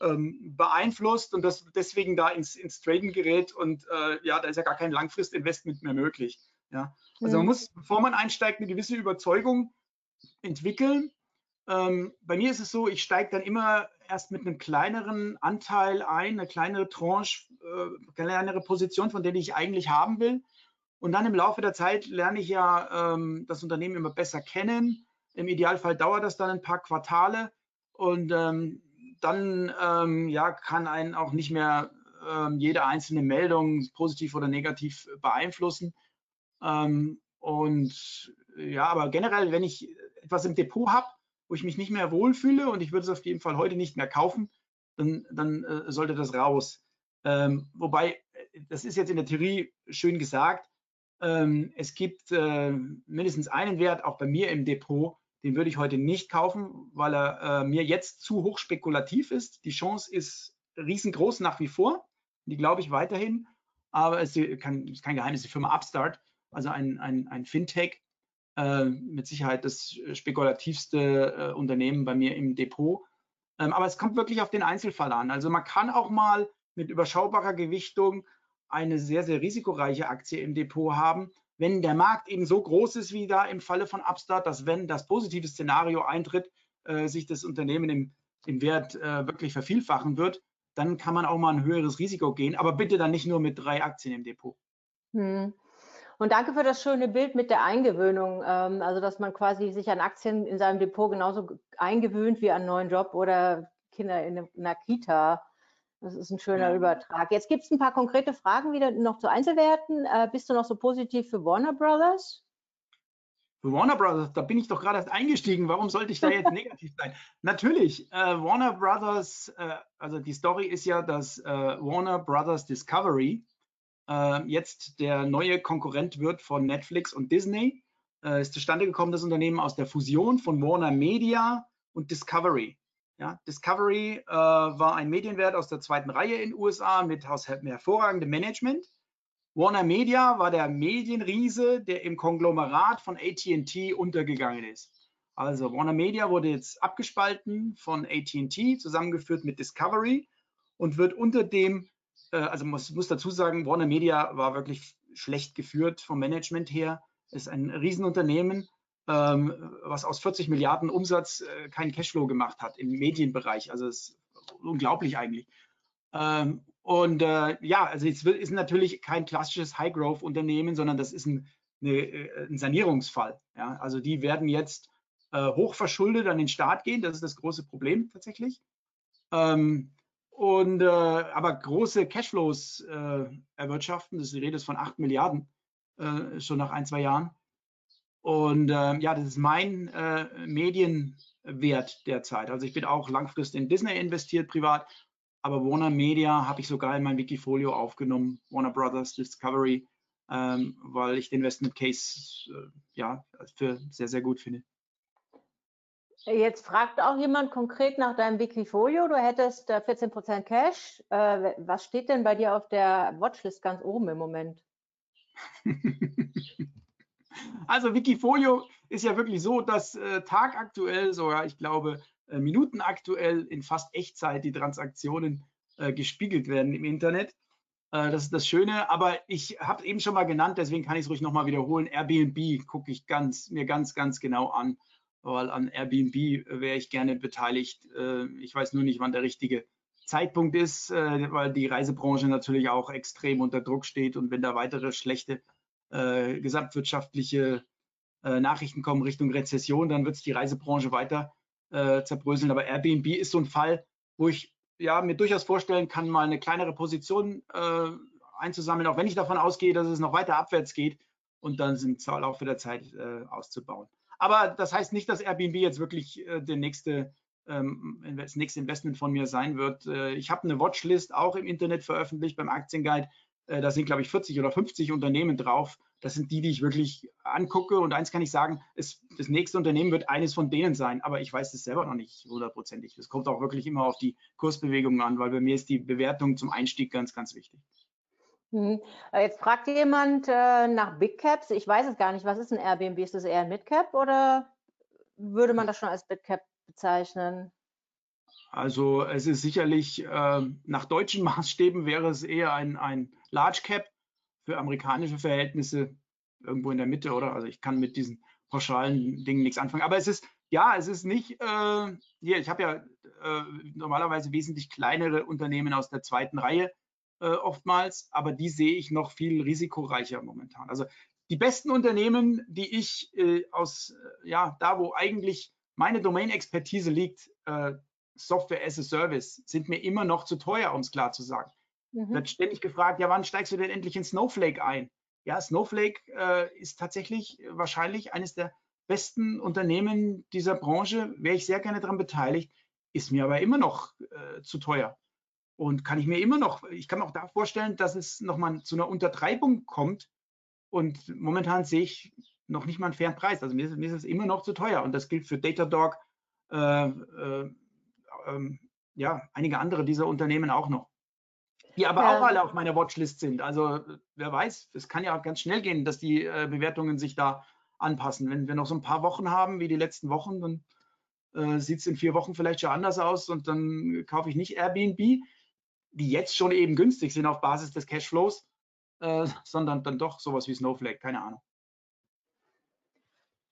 ähm, beeinflusst und das deswegen da ins, ins Traden gerät und äh, ja, da ist ja gar kein Langfristinvestment mehr möglich. Ja. Also mhm. man muss, bevor man einsteigt, eine gewisse Überzeugung entwickeln. Ähm, bei mir ist es so, ich steige dann immer erst mit einem kleineren Anteil ein, eine kleinere Tranche, äh, kleinere Position, von der ich eigentlich haben will. Und dann im Laufe der Zeit lerne ich ja ähm, das Unternehmen immer besser kennen. Im Idealfall dauert das dann ein paar Quartale und ähm, dann ähm, ja, kann einen auch nicht mehr ähm, jede einzelne Meldung positiv oder negativ beeinflussen. Ähm, und ja, aber generell, wenn ich etwas im Depot habe, wo ich mich nicht mehr wohlfühle und ich würde es auf jeden Fall heute nicht mehr kaufen, dann, dann äh, sollte das raus. Ähm, wobei, äh, das ist jetzt in der Theorie schön gesagt, ähm, es gibt äh, mindestens einen Wert, auch bei mir im Depot, den würde ich heute nicht kaufen, weil er äh, mir jetzt zu hoch spekulativ ist. Die Chance ist riesengroß nach wie vor. Die glaube ich weiterhin. Aber es ist kein, Geheimnis, die Firma Upstart, also ein, ein, ein Fintech, äh, mit Sicherheit das spekulativste äh, Unternehmen bei mir im Depot. Ähm, aber es kommt wirklich auf den Einzelfall an. Also man kann auch mal mit überschaubarer Gewichtung eine sehr, sehr risikoreiche Aktie im Depot haben, wenn der Markt eben so groß ist wie da im Falle von Upstart, dass wenn das positive Szenario eintritt, äh, sich das Unternehmen im, im Wert äh, wirklich vervielfachen wird, dann kann man auch mal ein höheres Risiko gehen, aber bitte dann nicht nur mit drei Aktien im Depot. Hm. Und danke für das schöne Bild mit der Eingewöhnung. Ähm, also, dass man quasi sich an Aktien in seinem Depot genauso eingewöhnt wie an einen neuen Job oder Kinder in einer Kita. Das ist ein schöner ja. Übertrag. Jetzt gibt es ein paar konkrete Fragen wieder noch zu Einzelwerten. Äh, bist du noch so positiv für Warner Brothers? Für Warner Brothers, da bin ich doch gerade erst eingestiegen. Warum sollte ich da jetzt negativ sein? Natürlich, äh, Warner Brothers, äh, also die Story ist ja, dass äh, Warner Brothers Discovery äh, jetzt der neue Konkurrent wird von Netflix und Disney. Äh, ist zustande gekommen, das Unternehmen aus der Fusion von Warner Media und Discovery. Ja, Discovery äh, war ein Medienwert aus der zweiten Reihe in den USA mit hervorragendem Management. Warner Media war der Medienriese, der im Konglomerat von AT&T untergegangen ist. Also Warner Media wurde jetzt abgespalten von AT&T, zusammengeführt mit Discovery und wird unter dem, äh, also muss, muss dazu sagen, Warner Media war wirklich schlecht geführt vom Management her, ist ein Riesenunternehmen, ähm, was aus 40 Milliarden Umsatz äh, keinen Cashflow gemacht hat im Medienbereich. Also es ist unglaublich eigentlich. Ähm, und äh, ja, also es ist natürlich kein klassisches High-Growth-Unternehmen, sondern das ist ein, eine, äh, ein Sanierungsfall. Ja? Also die werden jetzt äh, hochverschuldet an den Staat gehen. Das ist das große Problem tatsächlich. Ähm, und äh, aber große Cashflows äh, erwirtschaften, das ist die Rede von 8 Milliarden äh, schon nach ein, zwei Jahren. Und äh, ja, das ist mein äh, Medienwert derzeit. Also ich bin auch langfristig in Disney investiert privat, aber Warner Media habe ich sogar in mein Wikifolio aufgenommen, Warner Brothers Discovery, ähm, weil ich den Investment Case äh, ja für sehr, sehr gut finde. Jetzt fragt auch jemand konkret nach deinem Wikifolio. Du hättest 14% Cash. Äh, was steht denn bei dir auf der Watchlist ganz oben im Moment? also Wikifolio ist ja wirklich so, dass äh, tagaktuell sogar, ich glaube, äh, minutenaktuell in fast Echtzeit die Transaktionen äh, gespiegelt werden im Internet. Äh, das ist das Schöne, aber ich habe eben schon mal genannt, deswegen kann ich es ruhig nochmal wiederholen. Airbnb gucke ich ganz, mir ganz, ganz genau an, weil an Airbnb wäre ich gerne beteiligt. Äh, ich weiß nur nicht, wann der richtige Zeitpunkt ist, äh, weil die Reisebranche natürlich auch extrem unter Druck steht und wenn da weitere schlechte gesamtwirtschaftliche Nachrichten kommen Richtung Rezession, dann wird es die Reisebranche weiter zerbröseln. Aber Airbnb ist so ein Fall, wo ich ja, mir durchaus vorstellen kann, mal eine kleinere Position äh, einzusammeln, auch wenn ich davon ausgehe, dass es noch weiter abwärts geht und dann im Laufe der Zeit äh, auszubauen. Aber das heißt nicht, dass Airbnb jetzt wirklich äh, der nächste, ähm, das nächste Investment von mir sein wird. Äh, ich habe eine Watchlist auch im Internet veröffentlicht beim Aktienguide. Äh, da sind, glaube ich, 40 oder 50 Unternehmen drauf. Das sind die, die ich wirklich angucke. Und eins kann ich sagen, es, das nächste Unternehmen wird eines von denen sein. Aber ich weiß es selber noch nicht hundertprozentig. Das kommt auch wirklich immer auf die Kursbewegungen an, weil bei mir ist die Bewertung zum Einstieg ganz, ganz wichtig. Mhm. Äh, jetzt fragt jemand äh, nach Big Caps. Ich weiß es gar nicht. Was ist ein Airbnb? Ist das eher ein Mid Cap oder würde man das schon als Big Cap bezeichnen? Also es ist sicherlich äh, nach deutschen Maßstäben wäre es eher ein, ein Large Cap für amerikanische Verhältnisse irgendwo in der Mitte, oder? Also ich kann mit diesen pauschalen Dingen nichts anfangen. Aber es ist, ja, es ist nicht, äh, hier, ich habe ja äh, normalerweise wesentlich kleinere Unternehmen aus der zweiten Reihe äh, oftmals, aber die sehe ich noch viel risikoreicher momentan. Also die besten Unternehmen, die ich äh, aus, äh, ja, da wo eigentlich meine Domain-Expertise liegt, äh, Software as a Service, sind mir immer noch zu teuer, um es klar zu sagen. Mhm. Wird ständig gefragt, ja, wann steigst du denn endlich in Snowflake ein? Ja, Snowflake äh, ist tatsächlich wahrscheinlich eines der besten Unternehmen dieser Branche. Wäre ich sehr gerne daran beteiligt, ist mir aber immer noch äh, zu teuer. Und kann ich mir immer noch, ich kann mir auch da vorstellen, dass es nochmal zu einer Untertreibung kommt. Und momentan sehe ich noch nicht mal einen fairen Preis. Also mir ist, mir ist es immer noch zu teuer. Und das gilt für Datadog, äh, äh, ähm, ja, einige andere dieser Unternehmen auch noch die aber ja. auch alle auf meiner Watchlist sind. Also wer weiß, es kann ja ganz schnell gehen, dass die äh, Bewertungen sich da anpassen. Wenn wir noch so ein paar Wochen haben wie die letzten Wochen, dann äh, sieht es in vier Wochen vielleicht schon anders aus und dann kaufe ich nicht Airbnb, die jetzt schon eben günstig sind auf Basis des Cashflows, äh, sondern dann doch sowas wie Snowflake, keine Ahnung.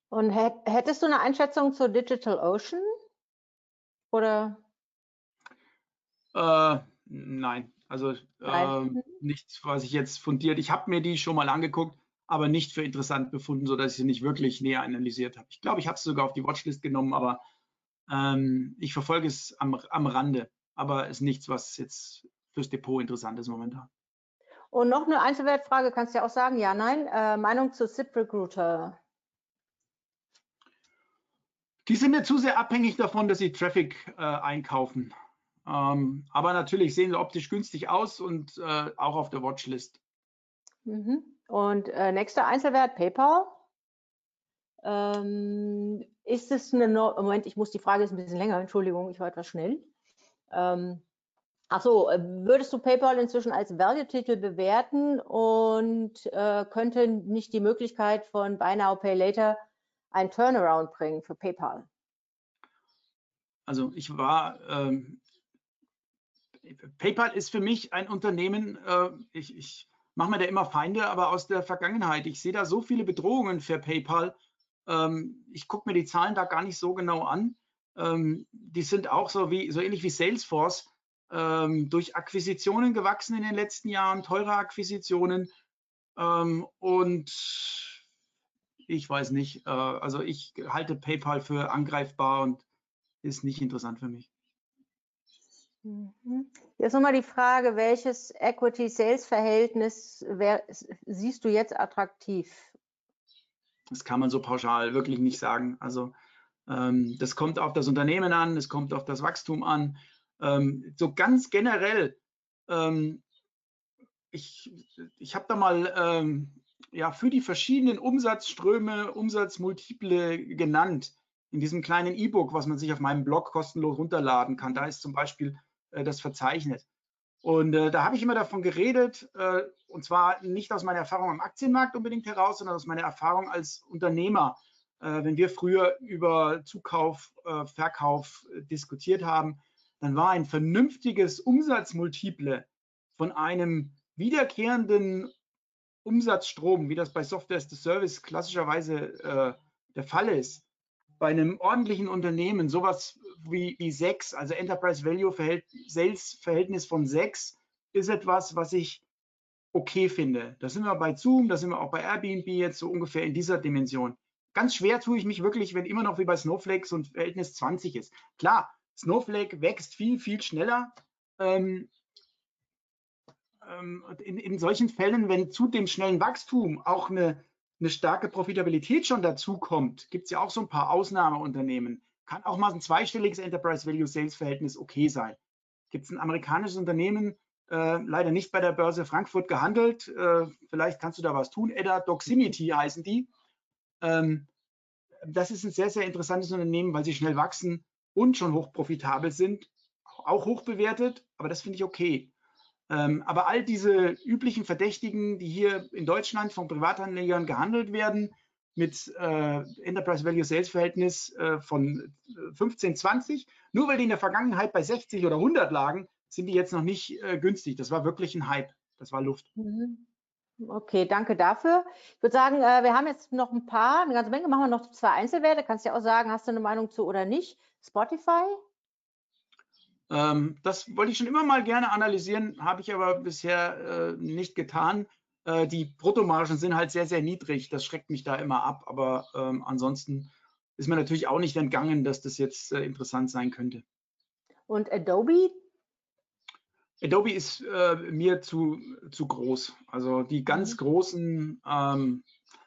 Und hättest du eine Einschätzung zur Digital Ocean? Oder? Äh, nein, also ähm, nichts, was ich jetzt fundiert. Ich habe mir die schon mal angeguckt, aber nicht für interessant befunden, sodass ich sie nicht wirklich näher analysiert habe. Ich glaube, ich habe es sogar auf die Watchlist genommen, aber ähm, ich verfolge es am, am Rande. Aber ist nichts, was jetzt fürs Depot interessant ist momentan. Und noch eine Einzelwertfrage, kannst du ja auch sagen, ja, nein. Äh, Meinung zu ZipRecruiter? Die sind mir zu sehr abhängig davon, dass sie Traffic äh, einkaufen. Ähm, aber natürlich sehen sie optisch günstig aus und äh, auch auf der Watchlist. Mhm. Und äh, nächster Einzelwert, PayPal. Ähm, ist es eine, no Moment, ich muss die Frage ist ein bisschen länger, Entschuldigung, ich war etwas schnell. Ähm, Achso, äh, würdest du PayPal inzwischen als Value-Titel bewerten und äh, könnte nicht die Möglichkeit von Buy Now, Pay Later ein Turnaround bringen für PayPal? Also ich war ähm, PayPal ist für mich ein Unternehmen, äh, ich, ich mache mir da immer Feinde, aber aus der Vergangenheit. Ich sehe da so viele Bedrohungen für PayPal. Ähm, ich gucke mir die Zahlen da gar nicht so genau an. Ähm, die sind auch so wie so ähnlich wie Salesforce ähm, durch Akquisitionen gewachsen in den letzten Jahren, teure Akquisitionen. Ähm, und ich weiß nicht, äh, also ich halte PayPal für angreifbar und ist nicht interessant für mich. Mhm. Jetzt nochmal die Frage, welches Equity-Sales-Verhältnis siehst du jetzt attraktiv? Das kann man so pauschal wirklich nicht sagen. Also ähm, das kommt auf das Unternehmen an, es kommt auf das Wachstum an. Ähm, so ganz generell, ähm, ich, ich habe da mal ähm, ja, für die verschiedenen Umsatzströme, Umsatzmultiple genannt in diesem kleinen E-Book, was man sich auf meinem Blog kostenlos runterladen kann. Da ist zum Beispiel äh, das verzeichnet. Und äh, da habe ich immer davon geredet, äh, und zwar nicht aus meiner Erfahrung am Aktienmarkt unbedingt heraus, sondern aus meiner Erfahrung als Unternehmer. Äh, wenn wir früher über Zukauf, äh, Verkauf äh, diskutiert haben, dann war ein vernünftiges Umsatzmultiple von einem wiederkehrenden Umsatzstrom, wie das bei Software as a Service klassischerweise der Fall ist, bei einem ordentlichen Unternehmen sowas wie, wie 6, also Enterprise Value Sales Verhältnis von 6, ist etwas, was ich okay finde. Da sind wir bei Zoom, da sind wir auch bei Airbnb jetzt so ungefähr in dieser Dimension. Ganz schwer tue ich mich wirklich, wenn immer noch wie bei Snowflake so ein Verhältnis 20 ist. Klar, Snowflake wächst viel, viel schneller. Ähm, ähm, in, in solchen Fällen, wenn zu dem schnellen Wachstum auch eine eine starke Profitabilität schon dazu kommt, gibt es ja auch so ein paar Ausnahmeunternehmen. Kann auch mal ein zweistelliges Enterprise Value Sales Verhältnis okay sein. Gibt es ein amerikanisches Unternehmen, äh, leider nicht bei der Börse Frankfurt gehandelt. Äh, vielleicht kannst du da was tun. Edda Doximity heißen die. Ähm, das ist ein sehr, sehr interessantes Unternehmen, weil sie schnell wachsen und schon hoch profitabel sind. Auch hoch bewertet, aber das finde ich okay. Ähm, aber all diese üblichen Verdächtigen, die hier in Deutschland von Privatanlegern gehandelt werden, mit äh, Enterprise Value Sales Verhältnis äh, von 15, äh, 20, nur weil die in der Vergangenheit bei 60 oder 100 lagen, sind die jetzt noch nicht günstig. Das war wirklich ein Hype. Das war Luft. Mhm. Okay, danke dafür. Ich würde sagen, äh, wir haben jetzt noch ein paar, eine ganze Menge, machen wir noch zwei Einzelwerte. Kannst du ja auch sagen, hast du eine Meinung zu oder nicht? Spotify? Ähm, das wollte ich schon immer mal gerne analysieren, habe ich aber bisher äh, nicht getan. Äh, die Bruttomargen sind halt sehr, sehr niedrig. Das schreckt mich da immer ab. Aber ähm, ansonsten ist mir natürlich auch nicht entgangen, dass das jetzt äh, interessant sein könnte. Und Adobe? Adobe ist äh, mir zu, zu groß. Also die ganz mhm. großen ähm,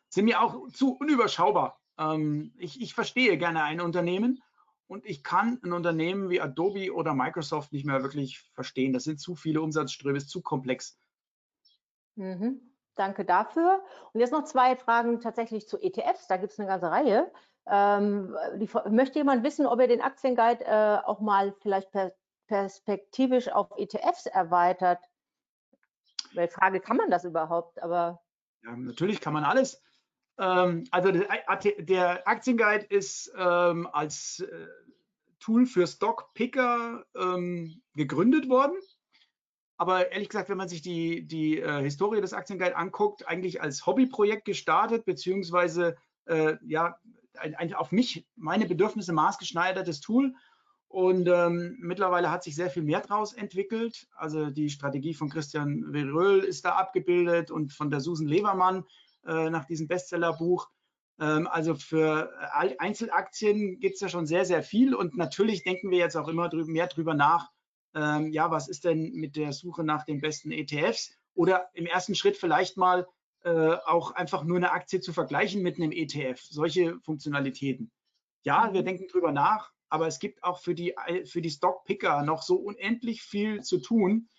sind mir auch zu unüberschaubar. Ähm, ich, ich verstehe gerne ein Unternehmen und ich kann ein Unternehmen wie Adobe oder Microsoft nicht mehr wirklich verstehen. Das sind zu viele Umsatzströme, ist zu komplex. Mhm. Danke dafür. Und jetzt noch zwei Fragen tatsächlich zu ETFs. Da gibt es eine ganze Reihe. Ähm, die, möchte jemand wissen, ob er den Aktienguide äh, auch mal vielleicht per, perspektivisch auf ETFs erweitert? Weil Frage, kann man das überhaupt? Aber ja, natürlich kann man alles. Ähm, also der, Aktienguide ist ähm, als äh, Tool für Stockpicker ähm, gegründet worden. Aber ehrlich gesagt, wenn man sich die, die äh, Historie des Aktienguide anguckt, eigentlich als Hobbyprojekt gestartet, beziehungsweise äh, ja, ein, ein, auf mich, meine Bedürfnisse maßgeschneidertes Tool. Und ähm, mittlerweile hat sich sehr viel mehr daraus entwickelt. Also die Strategie von Christian Veröhl ist da abgebildet und von der Susan Levermann äh, nach diesem Bestsellerbuch. Ähm, also für Einzelaktien gibt es ja schon sehr, sehr viel und natürlich denken wir jetzt auch immer drü mehr drüber nach, ähm, ja, was ist denn mit der Suche nach den besten ETFs oder im ersten Schritt vielleicht mal äh, auch einfach nur eine Aktie zu vergleichen mit einem ETF, solche Funktionalitäten. Ja, wir mhm. denken drüber nach, aber es gibt auch für die, für die Stockpicker noch so unendlich viel zu tun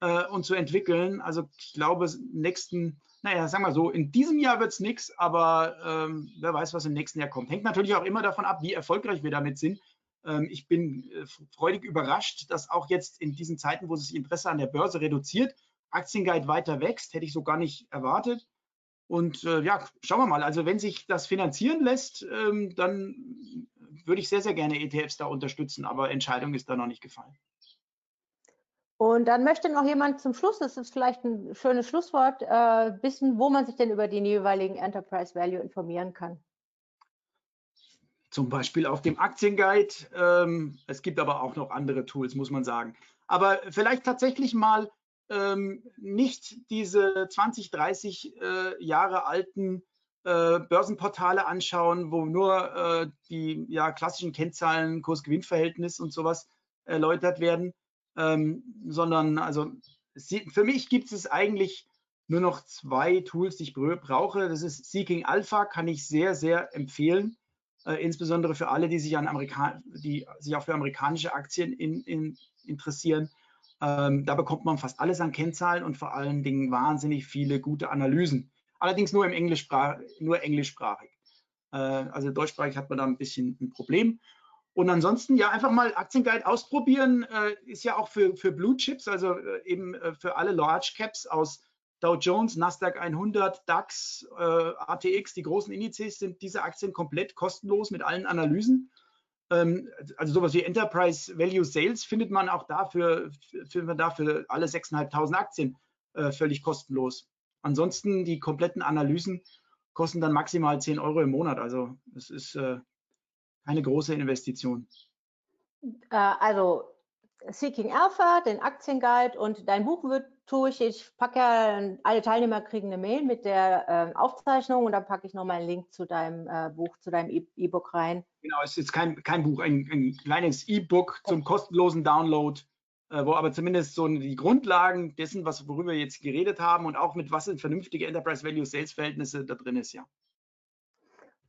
äh, und zu entwickeln. Also ich glaube, nächsten naja, sagen wir so, in diesem Jahr wird es nichts, aber ähm, wer weiß, was im nächsten Jahr kommt. Hängt natürlich auch immer davon ab, wie erfolgreich wir damit sind. Ähm, ich bin äh, freudig überrascht, dass auch jetzt in diesen Zeiten, wo sich Interesse an der Börse reduziert, Aktienguide weiter wächst, hätte ich so gar nicht erwartet. Und äh, ja, schauen wir mal. Also wenn sich das finanzieren lässt, ähm, dann würde ich sehr, sehr gerne ETFs da unterstützen, aber Entscheidung ist da noch nicht gefallen. Und dann möchte noch jemand zum Schluss, das ist vielleicht ein schönes Schlusswort, äh, wissen, wo man sich denn über den jeweiligen Enterprise Value informieren kann. Zum Beispiel auf dem Aktienguide. Ähm, es gibt aber auch noch andere Tools, muss man sagen. Aber vielleicht tatsächlich mal ähm, nicht diese 20, 30 äh, Jahre alten äh, Börsenportale anschauen, wo nur äh, die ja, klassischen Kennzahlen, Kurs-Gewinn-Verhältnis und sowas erläutert werden, ähm, sondern also für mich gibt es eigentlich nur noch zwei Tools, die ich brauche. Das ist Seeking Alpha, kann ich sehr, sehr empfehlen, äh, insbesondere für alle, die sich, an Amerika die sich auch für amerikanische Aktien in, in, interessieren. Ähm, da bekommt man fast alles an Kennzahlen und vor allen Dingen wahnsinnig viele gute Analysen. Allerdings nur im Englischsprach nur englischsprachig. Äh, also deutschsprachig hat man da ein bisschen ein Problem. Und ansonsten ja einfach mal Aktienguide ausprobieren. Äh, ist ja auch für, für Blue Chips, also äh, eben äh, für alle Large Caps aus Dow Jones, Nasdaq 100, DAX, äh, ATX, die großen Indizes sind diese Aktien komplett kostenlos mit allen Analysen. Ähm, also sowas wie Enterprise Value Sales findet man auch dafür, findet man dafür alle 6.500 Aktien äh, völlig kostenlos. Ansonsten die kompletten Analysen kosten dann maximal 10 Euro im Monat. Also das ist äh, keine große Investition. Äh, also Seeking Alpha, den Aktienguide und dein Buch wird tue ich. Ich packe ja, alle Teilnehmer kriegen eine Mail mit der äh, Aufzeichnung und dann packe ich nochmal einen Link zu deinem äh, Buch, zu deinem E-Book rein. Genau, es ist kein, kein Buch, ein, ein kleines E-Book zum kostenlosen Download, wo aber zumindest so die Grundlagen dessen, was, worüber wir jetzt geredet haben und auch mit was sind vernünftige Enterprise Value Sales Verhältnisse da drin ist, ja.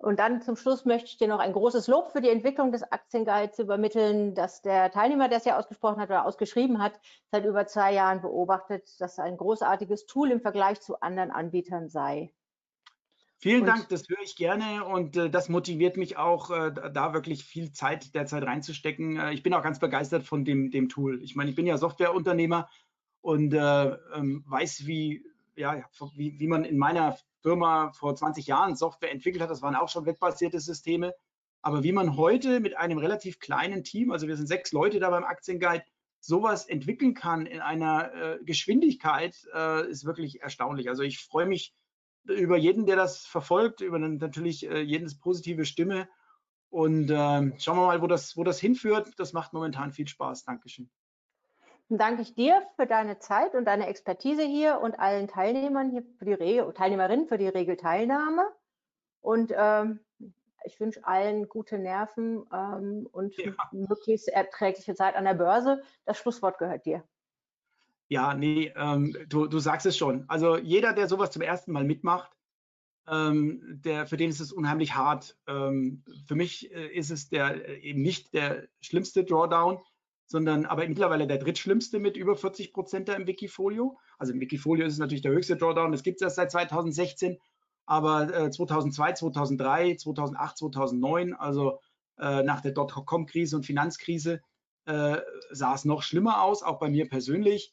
Und dann zum Schluss möchte ich dir noch ein großes Lob für die Entwicklung des Aktienguides übermitteln, dass der Teilnehmer, der es ja ausgesprochen hat oder ausgeschrieben hat, seit über zwei Jahren beobachtet, dass ein großartiges Tool im Vergleich zu anderen Anbietern sei. Vielen und, Dank, das höre ich gerne und äh, das motiviert mich auch, äh, da wirklich viel Zeit derzeit reinzustecken. Äh, ich bin auch ganz begeistert von dem, dem Tool. Ich meine, ich bin ja Softwareunternehmer und äh, ähm, weiß, wie, ja, wie, wie man in meiner Firma vor 20 Jahren Software entwickelt hat. Das waren auch schon webbasierte Systeme. Aber wie man heute mit einem relativ kleinen Team, also wir sind sechs Leute da beim Aktienguide, sowas entwickeln kann in einer äh, Geschwindigkeit, äh, ist wirklich erstaunlich. Also ich freue mich über jeden, der das verfolgt, über natürlich äh, jedes positive Stimme. Und ähm, schauen wir mal, wo das, wo das hinführt. Das macht momentan viel Spaß. Dankeschön. Dann danke ich dir für deine Zeit und deine Expertise hier und allen Teilnehmern hier für die Re Teilnehmerinnen für die Regelteilnahme. Und ähm, ich wünsche allen gute Nerven ähm, und ja. möglichst erträgliche Zeit an der Börse. Das Schlusswort gehört dir. Ja, nee, ähm, du, du sagst es schon. Also jeder, der sowas zum ersten Mal mitmacht, ähm, der, für den ist es unheimlich hart. Ähm, für mich äh, ist es der, äh, eben nicht der schlimmste Drawdown, sondern aber mittlerweile der drittschlimmste mit über 40 Prozent da im Wikifolio. Also im Wikifolio ist es natürlich der höchste Drawdown, das gibt es erst seit 2016, aber äh, 2002, 2003, 2008, 2009, also äh, nach der Dotcom-Krise und Finanzkrise, äh, sah es noch schlimmer aus, auch bei mir persönlich.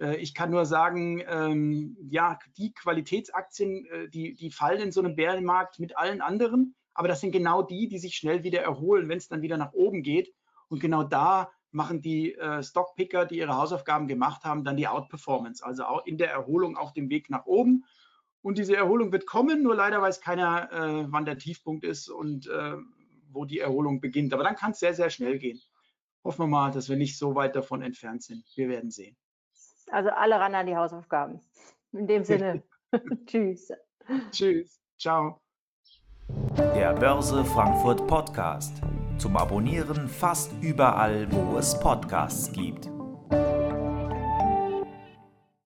Äh, ich kann nur sagen, ähm, ja, die Qualitätsaktien, äh, die, die fallen in so einem Bärenmarkt mit allen anderen, aber das sind genau die, die sich schnell wieder erholen, wenn es dann wieder nach oben geht. Und genau da machen die äh, Stockpicker, die ihre Hausaufgaben gemacht haben, dann die Outperformance, also auch in der Erholung auf dem Weg nach oben. Und diese Erholung wird kommen, nur leider weiß keiner, äh, wann der Tiefpunkt ist und äh, wo die Erholung beginnt. Aber dann kann es sehr, sehr schnell gehen. Hoffen wir mal, dass wir nicht so weit davon entfernt sind. Wir werden sehen. Also alle ran an die Hausaufgaben. In dem Sinne, tschüss. Tschüss. Ciao. Der Börse Frankfurt Podcast zum Abonnieren fast überall, wo es Podcasts gibt.